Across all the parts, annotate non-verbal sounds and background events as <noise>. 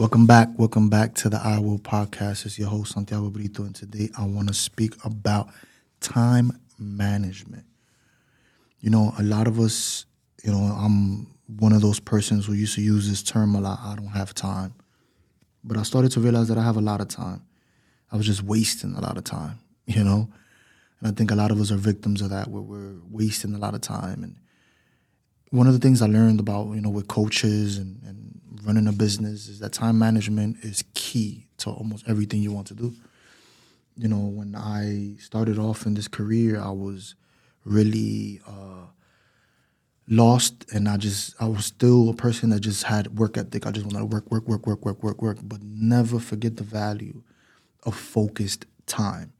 Welcome back. Welcome back to the I Will podcast. It's your host, Santiago Brito, and today I want to speak about time management. You know, a lot of us, you know, I'm one of those persons who used to use this term a lot I don't have time. But I started to realize that I have a lot of time. I was just wasting a lot of time, <laughs> you know? And I think a lot of us are victims of that, where we're wasting a lot of time. And one of the things I learned about, you know, with coaches and, and running a business is that time management is key to almost everything you want to do. You know, when I started off in this career, I was really uh, lost, and I just I was still a person that just had work ethic. I just wanted to work, work, work, work, work, work, work, but never forget the value of focused time.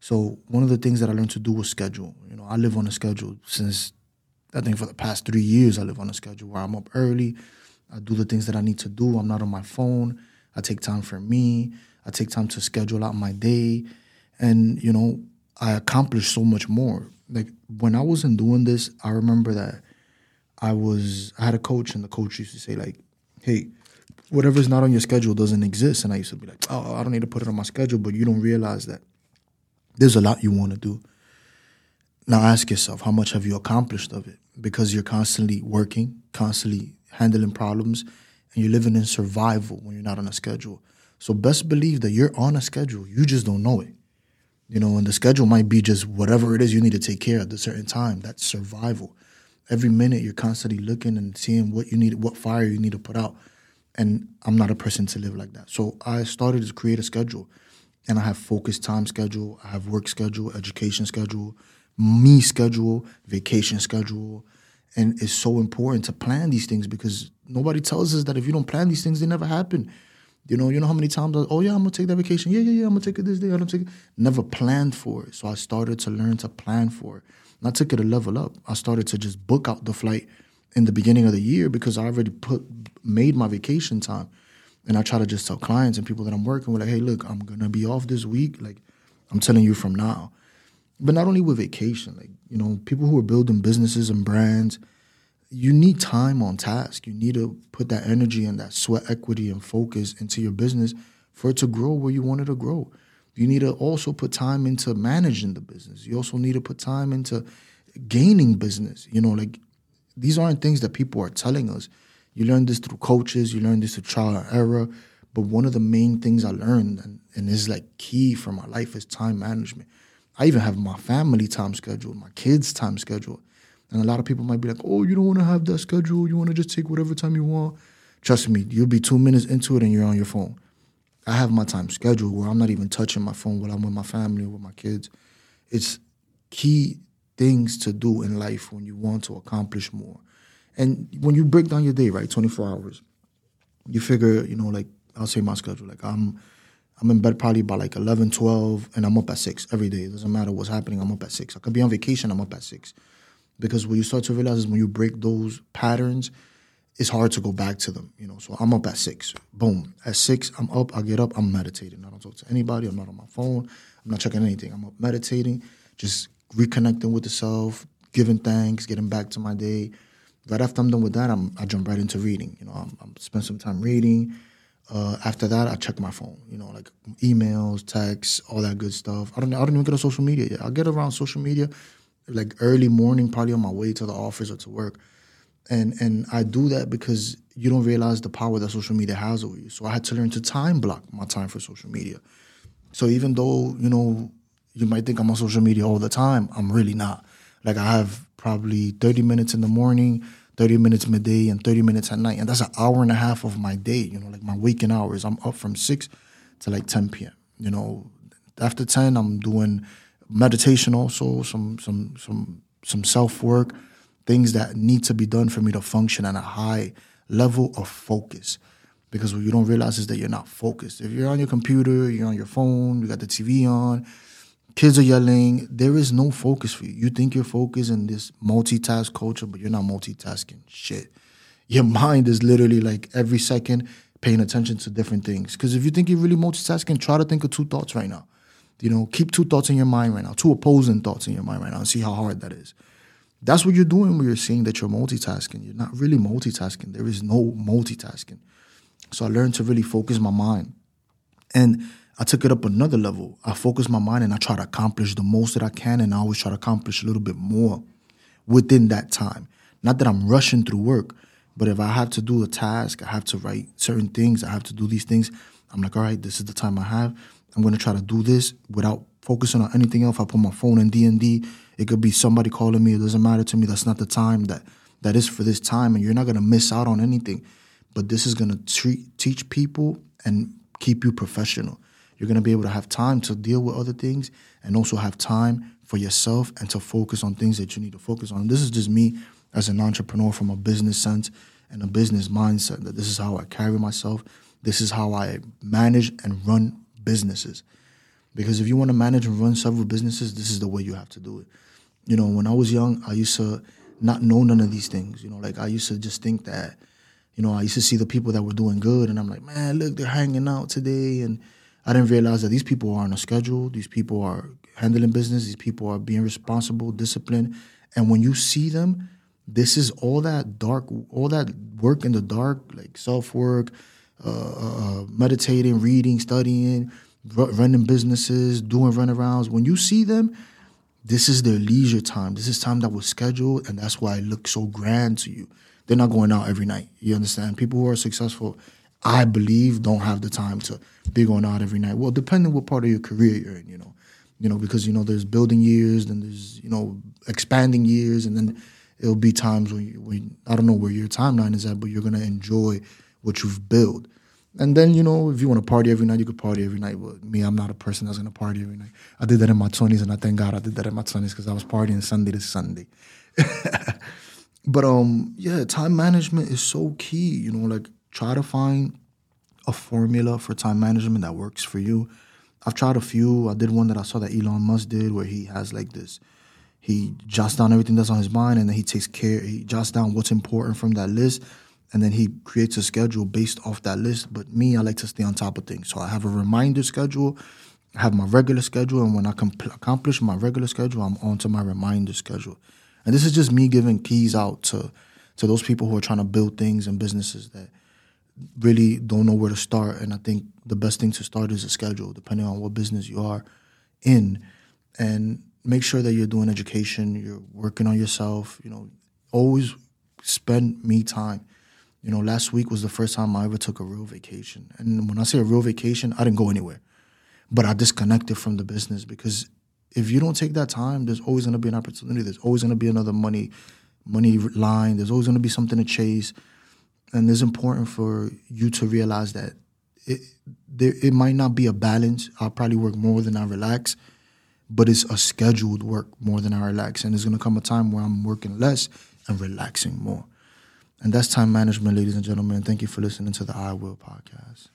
So one of the things that I learned to do was schedule. You know, I live on a schedule since I think for the past three years. I live on a schedule where I'm up early. I do the things that I need to do. I'm not on my phone. I take time for me. I take time to schedule out my day. And, you know, I accomplish so much more. Like when I wasn't doing this, I remember that I was I had a coach and the coach used to say like, "Hey, whatever's not on your schedule doesn't exist." And I used to be like, "Oh, I don't need to put it on my schedule," but you don't realize that there's a lot you want to do. Now ask yourself, how much have you accomplished of it? Because you're constantly working, constantly handling problems, and you're living in survival when you're not on a schedule. So best believe that you're on a schedule. You just don't know it. You know, and the schedule might be just whatever it is you need to take care of at a certain time. That's survival. Every minute you're constantly looking and seeing what you need, what fire you need to put out. And I'm not a person to live like that. So I started to create a schedule. And I have focused time schedule, I have work schedule, education schedule, me schedule, vacation schedule, and it's so important to plan these things because nobody tells us that if you don't plan these things, they never happen. You know, you know how many times I, oh yeah, I'm gonna take that vacation. Yeah, yeah, yeah, I'm gonna take it this day. I don't take it. Never planned for it. So I started to learn to plan for it. And I took it a level up. I started to just book out the flight in the beginning of the year because I already put made my vacation time. And I try to just tell clients and people that I'm working with, like, hey, look, I'm gonna be off this week. Like, I'm telling you from now. But not only with vacation, like you know, people who are building businesses and brands, you need time on task. You need to put that energy and that sweat equity and focus into your business for it to grow where you want it to grow. You need to also put time into managing the business. You also need to put time into gaining business. You know, like these aren't things that people are telling us. You learn this through coaches, you learn this through trial and error. But one of the main things I learned and, and is like key for my life is time management. I even have my family time schedule, my kids' time schedule. And a lot of people might be like, oh, you don't want to have that schedule. You want to just take whatever time you want. Trust me, you'll be two minutes into it and you're on your phone. I have my time scheduled where I'm not even touching my phone while I'm with my family or with my kids. It's key things to do in life when you want to accomplish more. And when you break down your day, right, 24 hours, you figure, you know, like I'll say my schedule, like I'm I'm in bed probably by like 11, 12, and I'm up at 6 every day. It doesn't matter what's happening, I'm up at 6. I could be on vacation, I'm up at 6. Because what you start to realize is when you break those patterns, it's hard to go back to them. You know, so I'm up at 6. Boom. At 6, I'm up, I get up, I'm meditating. I don't talk to anybody, I'm not on my phone, I'm not checking anything. I'm up meditating, just reconnecting with the self, giving thanks, getting back to my day. Right after I'm done with that, I'm, I jump right into reading. You know, I'm, I'm spend some time reading uh, after that, I check my phone. You know, like emails, texts, all that good stuff. I don't. I don't even get on social media yet. I get around social media like early morning, probably on my way to the office or to work, and and I do that because you don't realize the power that social media has over you. So I had to learn to time block my time for social media. So even though you know you might think I'm on social media all the time, I'm really not. Like I have probably 30 minutes in the morning 30 minutes midday and 30 minutes at night. And that's an hour and a half of my day, you know, like my waking hours. I'm up from 6 to like 10 p.m. You know, after 10, I'm doing meditation also, some some some some self-work, things that need to be done for me to function at a high level of focus. Because what you don't realize is that you're not focused. If you're on your computer, you're on your phone, you got the TV on, kids are yelling. There is no focus for you. You think you're focused in this multitask culture, but you're not multitasking shit. Your mind is literally like every second paying attention to different things. Because if you think you're really multitasking, try to think of two thoughts right now. You know, keep two thoughts in your mind right now, two opposing thoughts in your mind right now, and see how hard that is. That's what you're doing when you're seeing that you're multitasking. You're not really multitasking. There is no multitasking. So I learned to really focus my mind. And I took it up another level. I focus my mind and I try to accomplish the most that I can, and I always try to accomplish a little bit more within that time. Not that I'm rushing through work, but if I have to do a task, I have to write certain things, I have to do these things. I'm like, all right, this is the time I have. I'm gonna try to do this without focusing on anything else. I put my phone in D and D, it could be somebody calling me. It doesn't matter to me. That's not the time that that is for this time, and you're not gonna miss out on anything. But this is gonna treat, teach people and keep you professional. You're gonna be able to have time to deal with other things and also have time for yourself and to focus on things that you need to focus on. This is just me as an entrepreneur from a business sense and a business mindset that this is how I carry myself. This is how I manage and run businesses. Because if you want to manage and run several businesses, this is the way you have to do it. You know, when I was young, I used to not know none of these things. You know, like I used to just think that, you know, I used to see the people that were doing good and I'm like, man, look, they're hanging out today. And I didn't realize that these people are on a schedule. These people are handling business. These people are being responsible, disciplined. And when you see them, this is all that dark, all that work in the dark, like self work, uh, uh, uh, meditating, reading, studying, r- running businesses, doing runarounds. When you see them, this is their leisure time. This is time that was scheduled, and that's why it looks so grand to you. They're not going out every night. You understand? People who are successful, I believe, don't have the time to be going out every night. Well, depending what part of your career you're in, you know, you know, because you know there's building years, then there's you know expanding years, and then it'll be times when, you, when I don't know where your timeline is at, but you're gonna enjoy what you've built. And then, you know, if you want to party every night, you could party every night. But me, I'm not a person that's to party every night. I did that in my 20s, and I thank God I did that in my 20s because I was partying Sunday to Sunday. <laughs> but, um, yeah, time management is so key. You know, like try to find a formula for time management that works for you. I've tried a few. I did one that I saw that Elon Musk did where he has like this he jots down everything that's on his mind and then he takes care he jots down what's important from that list and then he creates a schedule based off that list. But me, I like to stay on top of things. So I have a reminder schedule, I have my regular schedule, and when I compl- accomplish my regular schedule, I'm on to my reminder schedule. And this is just me giving keys out to to those people who are trying to build things and businesses that really don't know where to start. And I think the best thing to start is a schedule, depending on what business you are in. And make sure that you're doing education, you're working on yourself, you know, always spend me time you know, last week was the first time I ever took a real vacation. And when I say a real vacation, I didn't go anywhere. But I disconnected from the business because if you don't take that time, there's always going to be an opportunity. There's always going to be another money money line. There's always going to be something to chase. And it's important for you to realize that it there, it might not be a balance. I'll probably work more than I relax, but it's a scheduled work more than I relax. And there's to come a time where I'm working less and relaxing more. And that's time management, ladies and gentlemen. Thank you for listening to the I Will podcast.